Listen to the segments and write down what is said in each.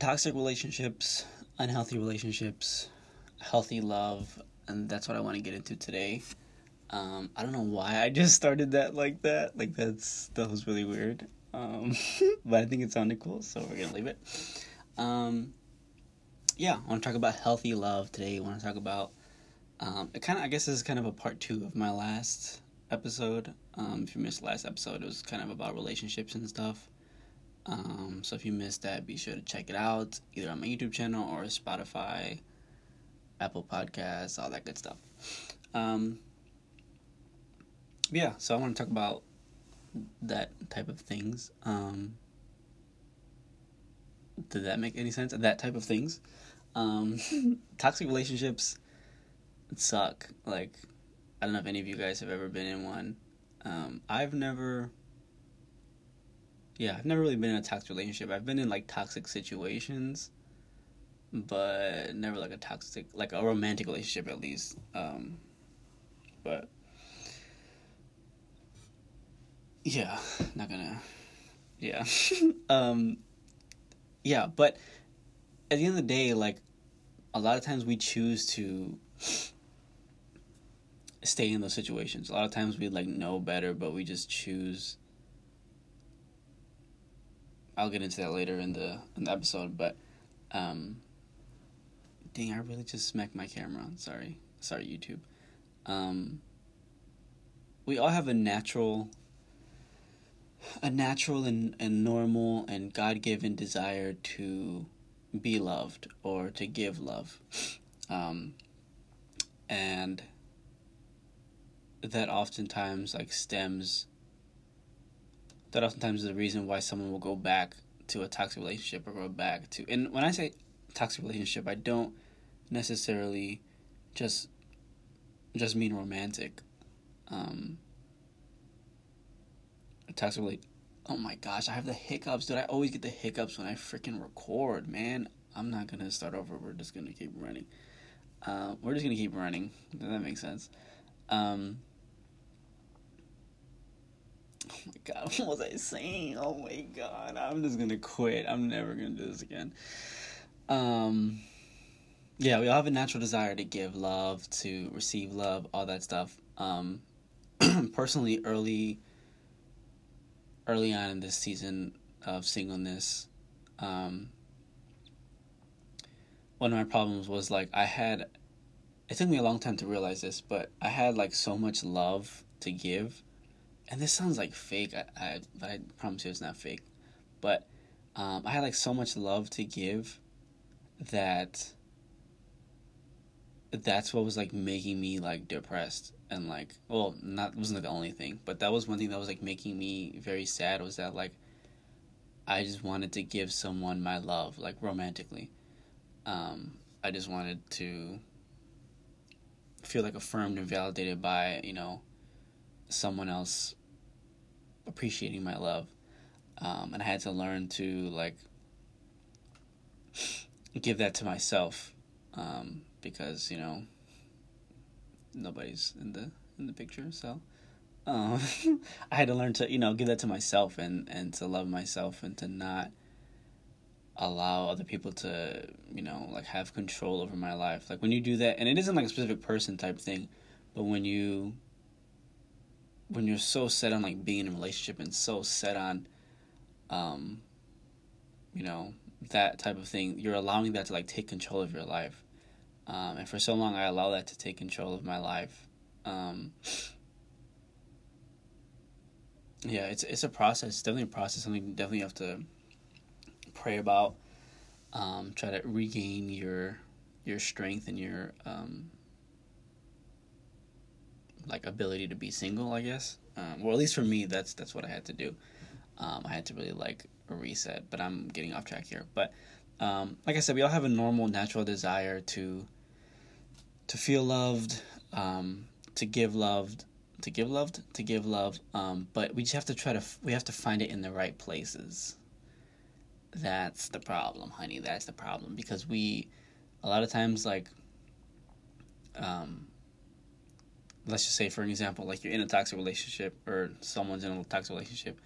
toxic relationships, unhealthy relationships, healthy love, and that's what I want to get into today. Um, I don't know why I just started that like that. Like that's that was really weird. Um, but I think it sounded cool, so we're gonna leave it. Um, yeah, I want to talk about healthy love today. I want to talk about um, it. Kind of, I guess, this is kind of a part two of my last episode. Um, if you missed last episode, it was kind of about relationships and stuff. Um, so if you missed that, be sure to check it out either on my YouTube channel or Spotify, Apple Podcasts, all that good stuff. Um, yeah, so I want to talk about that type of things. Um, did that make any sense? That type of things. Um, toxic relationships suck. Like, I don't know if any of you guys have ever been in one. Um, I've never. Yeah, I've never really been in a toxic relationship. I've been in like toxic situations, but never like a toxic, like a romantic relationship at least. Um, but yeah, not gonna. Yeah, um, yeah, but at the end of the day, like a lot of times we choose to stay in those situations. A lot of times we like know better, but we just choose. I'll get into that later in the in the episode, but um, dang, I really just smacked my camera. On. Sorry, sorry, YouTube. Um, we all have a natural, a natural and, and normal and God given desire to be loved or to give love. Um, and that oftentimes like stems that oftentimes is the reason why someone will go back to a toxic relationship or go back to and when I say toxic relationship I don't necessarily just just mean romantic. Um toxic relationship Oh my gosh, I have the hiccups, dude. I always get the hiccups when I freaking record, man. I'm not gonna start over. We're just gonna keep running. Uh, we're just gonna keep running. Does that make sense? Um, my god, what was I saying? Oh my god, I'm just gonna quit. I'm never gonna do this again. Um, yeah, we all have a natural desire to give love, to receive love, all that stuff. Um, personally, early early on in this season of singleness, um, one of my problems was like I had. It took me a long time to realize this, but I had like so much love to give, and this sounds like fake. I, I but I promise you it's not fake. But um, I had like so much love to give that that's what was like making me like depressed and like well not wasn't the only thing but that was one thing that was like making me very sad was that like i just wanted to give someone my love like romantically um i just wanted to feel like affirmed and validated by you know someone else appreciating my love um and i had to learn to like give that to myself um because you know nobody's in the in the picture, so um, I had to learn to you know give that to myself and and to love myself and to not allow other people to you know like have control over my life. Like when you do that, and it isn't like a specific person type thing, but when you when you're so set on like being in a relationship and so set on um you know that type of thing you're allowing that to like take control of your life um, and for so long, I allowed that to take control of my life. Um, yeah, it's it's a process. It's definitely a process. Something definitely have to pray about. Um, try to regain your your strength and your um, like ability to be single. I guess. Um, well, at least for me, that's that's what I had to do. Um, I had to really like reset. But I'm getting off track here. But um, like I said, we all have a normal, natural desire to to feel loved, um, to give loved, to give loved, to give love. Um, but we just have to try to we have to find it in the right places. That's the problem, honey. That's the problem because we, a lot of times, like, um, let's just say for an example, like you're in a toxic relationship or someone's in a toxic relationship,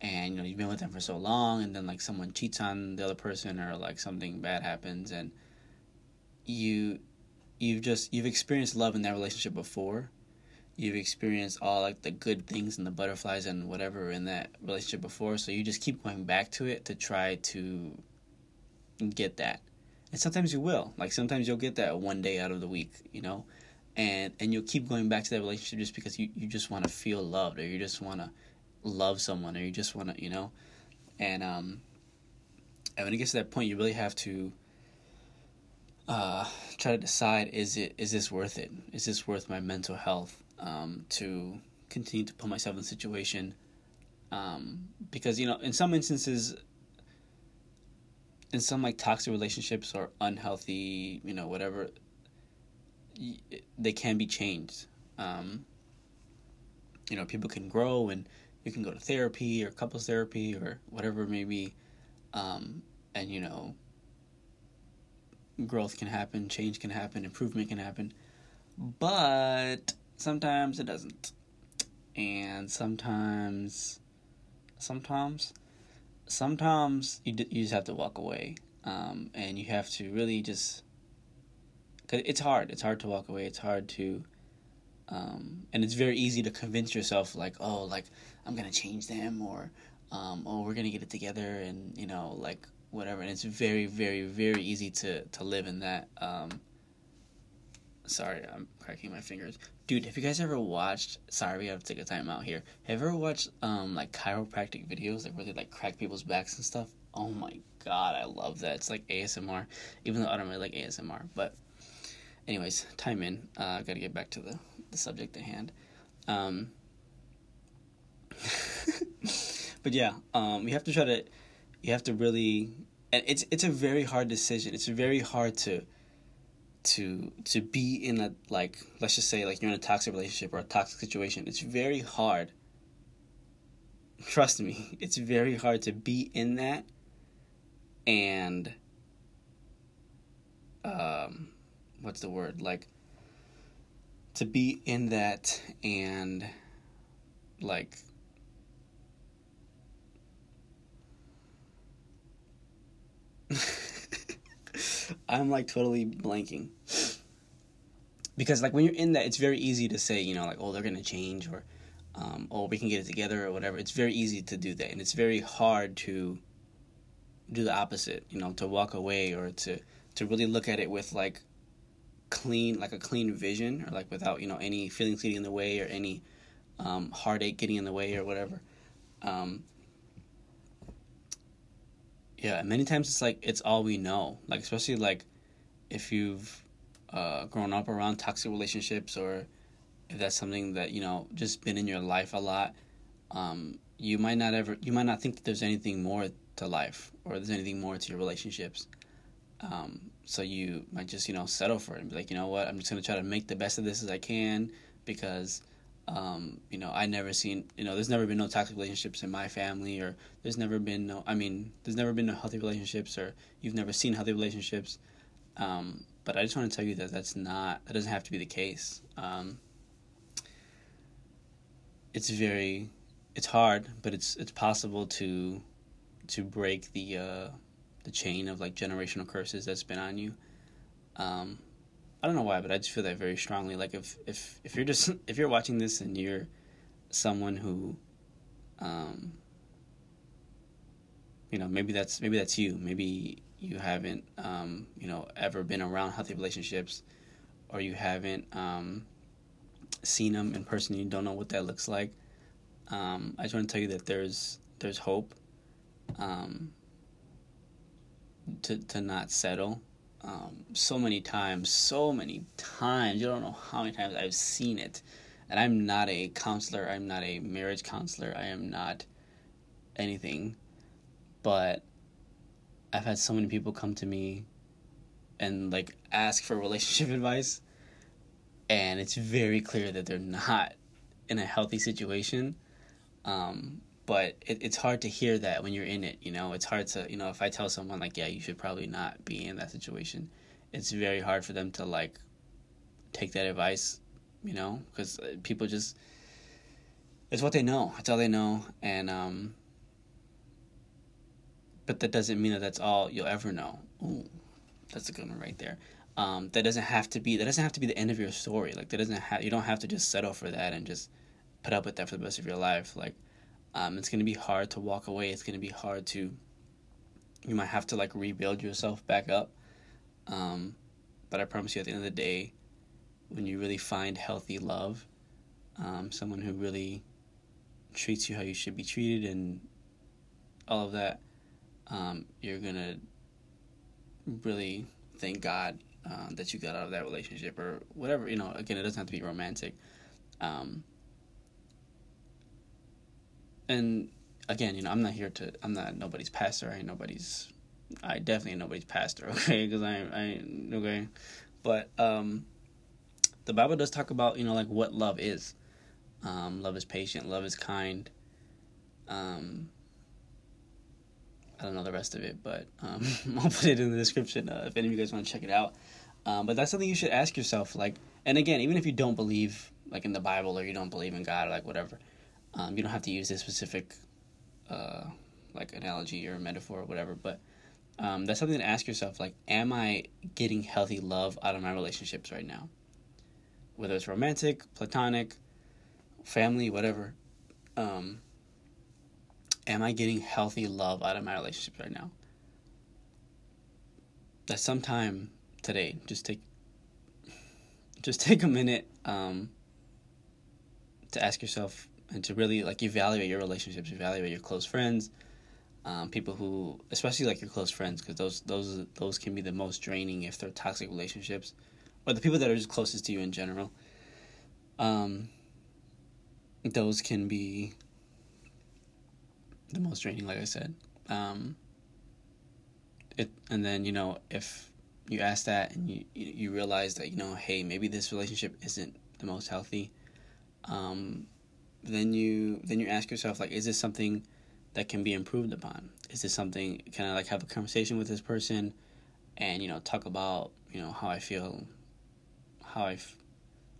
and you know you've been with them for so long and then like someone cheats on the other person or like something bad happens and you you've just you've experienced love in that relationship before. You've experienced all like the good things and the butterflies and whatever in that relationship before so you just keep going back to it to try to get that. And sometimes you will. Like sometimes you'll get that one day out of the week you know and and you'll keep going back to that relationship just because you, you just want to feel loved or you just want to love someone or you just want to you know? And um and when it gets to that point you really have to uh try to decide is it is this worth it? Is this worth my mental health um to continue to put myself in a situation? Um because you know in some instances in some like toxic relationships or unhealthy you know whatever they can be changed. Um you know people can grow and you can go to therapy or couples therapy or whatever it may be. Um, and you know growth can happen change can happen improvement can happen. But sometimes it doesn't. And sometimes sometimes sometimes you, d- you just have to walk away. Um, and you have to really just cause it's hard. It's hard to walk away. It's hard to um, and it's very easy to convince yourself like oh like i'm gonna change them or um, oh we're gonna get it together and you know like whatever. And it's very very very easy to to live in that um, sorry i'm cracking my fingers. Dude have you guys ever watched sorry we have to take a time out here. Have you ever watched um like chiropractic videos like where they like crack people's backs and stuff? Oh my god i love that. It's like asmr even though i don't really like asmr but anyways time in uh, gotta get back to the the subject at hand. Um, but yeah, um, you have to try to, you have to really, and it's it's a very hard decision. It's very hard to, to to be in a like let's just say like you're in a toxic relationship or a toxic situation. It's very hard. Trust me, it's very hard to be in that, and, um, what's the word like to be in that and like I'm like totally blanking. Because like when you're in that it's very easy to say, you know, like oh they're to change or um, oh we can get it together or whatever. It's very easy to do that and it's very hard to do the opposite, you know, to walk away or to to really look at it with like clean like a clean vision or like without you know any feelings getting in the way or any um, heartache getting in the way or whatever. Um, yeah many times it's like it's all we know. Like especially like if you've uh, grown up around toxic relationships or if that's something that you know just been in your life a lot um, you might not ever you might not think that there's anything more to life or there's anything more to your relationships. Um, so you might just you know settle for it and be like, you know what, I'm just gonna try to make the best of this as I can because um, you know I never seen you know there's never been no toxic relationships in my family or there's never been no I mean there's never been no healthy relationships or you've never seen healthy relationships. Um, but I just want to tell you that that's not that doesn't have to be the case. Um, it's very it's hard, but it's it's possible to to break the uh, the chain of like generational curses that's been on you. Um, I don't know why, but I just feel that very strongly. Like if if if you're just if you're watching this and you're someone who, um, you know, maybe that's maybe that's you. Maybe you haven't, um, you know, ever been around healthy relationships, or you haven't um, seen them in person. You don't know what that looks like. Um, I just want to tell you that there's there's hope. Um, to to not settle. Um, so many times, so many times. You don't know how many times I've seen it. And I'm not a counselor. I'm not a marriage counselor. I am not anything. But I've had so many people come to me and like ask for relationship advice. And it's very clear that they're not in a healthy situation. Um, but it, it's hard to hear that when you're in it you know it's hard to you know if i tell someone like yeah you should probably not be in that situation it's very hard for them to like take that advice you know because uh, people just it's what they know it's all they know and um but that doesn't mean that that's all you'll ever know. Ooh, that's a good one right there. Um, that doesn't have to be that doesn't have to be the end of your story. Like that doesn't have you don't have to just settle for that and just put up with that for the rest of your life. Like um, it's gonna be hard to walk away. It's gonna be hard to you might have to like rebuild yourself back up. Um, but I promise you, at the end of the day, when you really find healthy love, um, someone who really treats you how you should be treated and all of that, um, you're gonna really thank God uh, that you got out of that relationship or whatever. You know, again, it doesn't have to be romantic. Um, and again, you know, I'm not here to. I'm not nobody's pastor. I ain't nobody's. I definitely ain't nobody's pastor. Okay, because I, I okay. But um, the Bible does talk about you know like what love is. Um, love is patient. Love is kind. Um, I don't know the rest of it, but um, I'll put it in the description uh, if any of you guys want to check it out. Um, but that's something you should ask yourself. Like, and again, even if you don't believe like in the Bible or you don't believe in God or like whatever, um, you don't have to use this specific uh, like analogy or metaphor or whatever. But um, that's something to ask yourself. Like, am I getting healthy love out of my relationships right now? Whether it's romantic, platonic, family, whatever. Um, am I getting healthy love out of my relationships right now? That sometime today, just take just take a minute um, to ask yourself and to really like evaluate your relationships, evaluate your close friends, um, people who, especially like your close friends, because those those those can be the most draining if they're toxic relationships, or the people that are just closest to you in general. Um, those can be the most draining, like I said. Um, it and then you know if you ask that and you you realize that you know hey maybe this relationship isn't the most healthy, um, then you then you ask yourself like is this something that can be improved upon? Is this something can I like have a conversation with this person, and you know talk about you know how I feel, how I,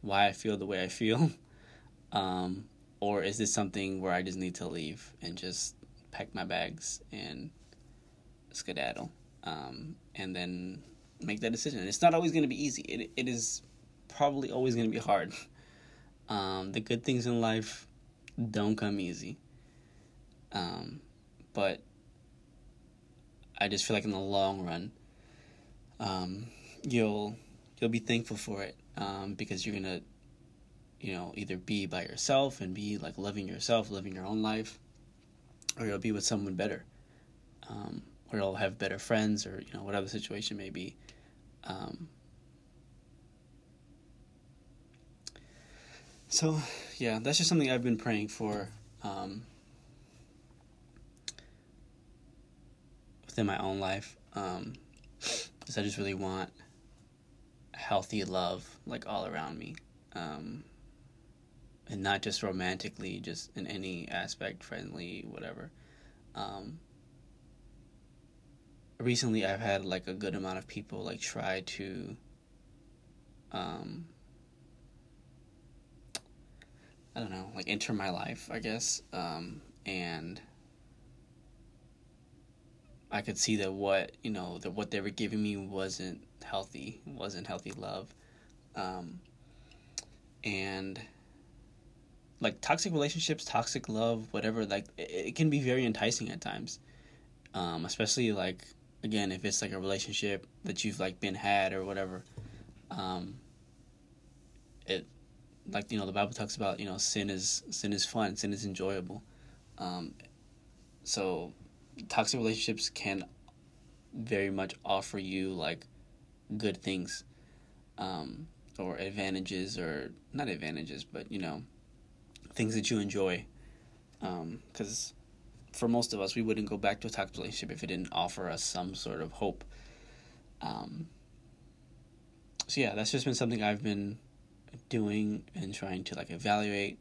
why I feel the way I feel, um, or is this something where I just need to leave and just pack my bags and skedaddle, um, and then make that decision. It's not always going to be easy. It it is probably always going to be hard. Um, the good things in life don't come easy. Um, but I just feel like in the long run, um, you'll you'll be thankful for it um, because you're gonna, you know, either be by yourself and be like loving yourself, living your own life, or you'll be with someone better, um, or you'll have better friends, or you know whatever the situation may be. Um, so, yeah, that's just something I've been praying for um, within my own life. Um, because I just really want healthy love like all around me. Um, and not just romantically, just in any aspect, friendly, whatever. Um, recently, I've had like a good amount of people like try to um, I don't know, like enter my life, I guess. Um, and I could see that what you know that what they were giving me wasn't healthy, wasn't healthy love, um, and like toxic relationships, toxic love, whatever. Like it, it can be very enticing at times, um, especially like again if it's like a relationship that you've like been had or whatever. Um, like you know the Bible talks about you know sin is sin is fun, sin is enjoyable. Um, so toxic relationships can very much offer you like good things um, or advantages or not advantages but you know things that you enjoy because um, for most of us we wouldn't go back to a toxic relationship if it didn't offer us some sort of hope um, so yeah that's just been something i've been doing and trying to like evaluate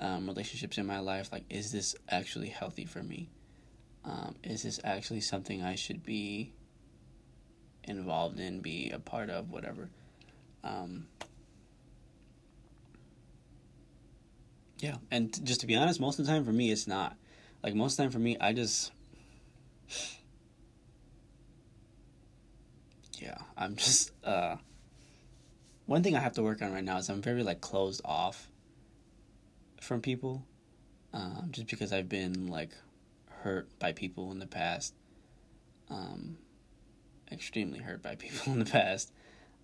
um, relationships in my life like is this actually healthy for me? Um, is this actually something i should be involved in be a part of whatever? Um, yeah and t- just to be honest most of the time for me it's not. Like most of the time for me i just yeah i'm just uh one thing I have to work on right now is I'm very like closed off from people. Um, just because I've been like hurt by people in the past. Um extremely hurt by people in the past.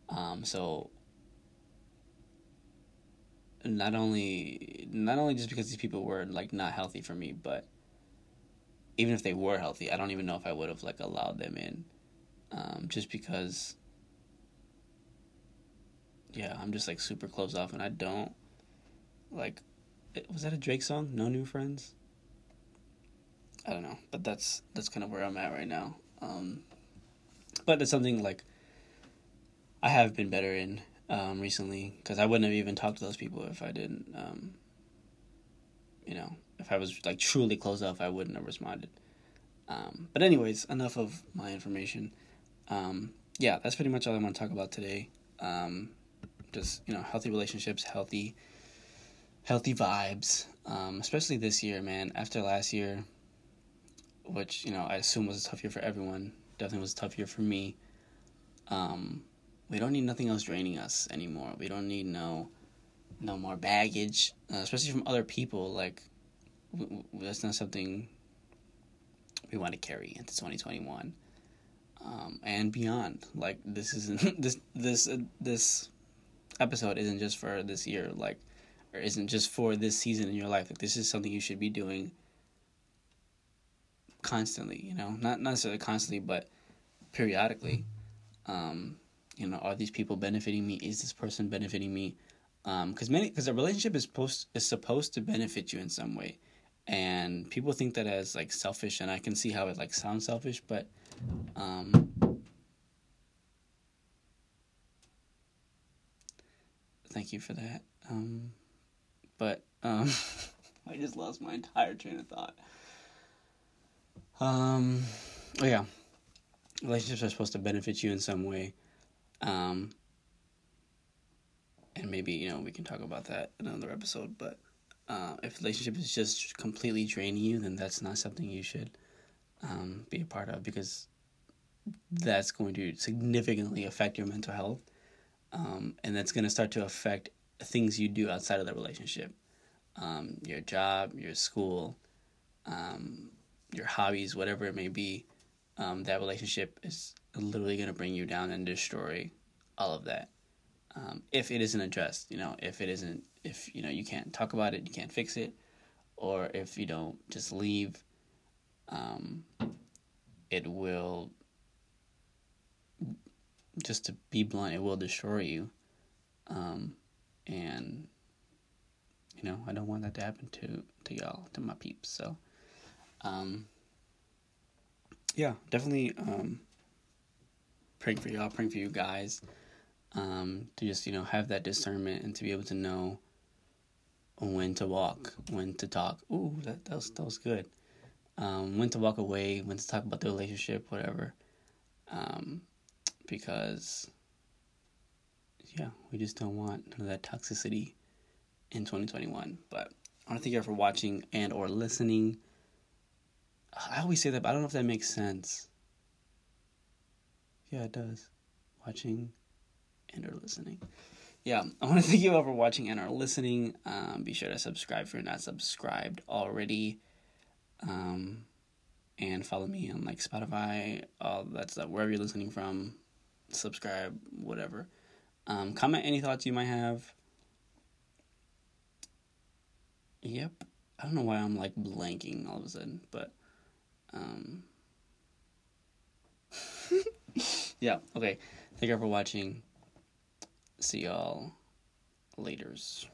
Um so not only not only just because these people were like not healthy for me, but even if they were healthy, I don't even know if I would have like allowed them in, um, just because. Yeah, I'm just like super closed off, and I don't like. Was that a Drake song? No new friends. I don't know, but that's that's kind of where I'm at right now. Um, but it's something like I have been better in um, recently because I wouldn't have even talked to those people if I didn't. Um, you know, if I was like truly closed off, I wouldn't have responded. Um, but anyways, enough of my information. Um, yeah, that's pretty much all I want to talk about today. Um, just you know, healthy relationships, healthy, healthy vibes. Um, especially this year, man. After last year, which you know I assume was a tough year for everyone, definitely was a tough year for me. Um, we don't need nothing else draining us anymore. We don't need no no more baggage, uh, especially from other people. Like w- w- that's not something we want to carry into 2021 um, and beyond. Like this isn't this this uh, this episode isn't just for this year. Like or isn't just for this season in your life. Like this is something you should be doing constantly. You know, not not necessarily constantly, but periodically. Um, you know, are these people benefiting me? Is this person benefiting me? Because um, many, because a relationship is supposed is supposed to benefit you in some way, and people think that as like selfish, and I can see how it like sounds selfish, but um, thank you for that. Um, but um, I just lost my entire train of thought. Um, oh yeah, relationships are supposed to benefit you in some way. Um, and maybe, you know, we can talk about that in another episode. But uh, if relationship is just completely draining you, then that's not something you should um, be a part of because that's going to significantly affect your mental health. Um, and that's going to start to affect things you do outside of the relationship um, your job, your school, um, your hobbies, whatever it may be. Um, that relationship is literally going to bring you down and destroy all of that. Um, if it isn't addressed, you know, if it isn't, if you know you can't talk about it, you can't fix it, or if you don't just leave, um, it will. Just to be blunt, it will destroy you, um, and you know I don't want that to happen to to y'all, to my peeps. So, um, yeah, definitely um, praying for y'all, praying for you guys, um, to just you know have that discernment and to be able to know when to walk, when to talk. Ooh, that that was that was good. Um, when to walk away, when to talk about the relationship, whatever. Um, because yeah, we just don't want none of that toxicity in 2021. But I want to thank you all for watching and or listening. I always say that, but I don't know if that makes sense. Yeah, it does. Watching and or listening. Yeah, I want to thank you all for watching and or listening. Um, be sure to subscribe if you're not subscribed already. Um, and follow me on like Spotify, all that stuff, wherever you're listening from. Subscribe, whatever. Um, comment any thoughts you might have. Yep. I don't know why I'm like blanking all of a sudden, but um yeah, okay. Thank you for watching. See y'all laters.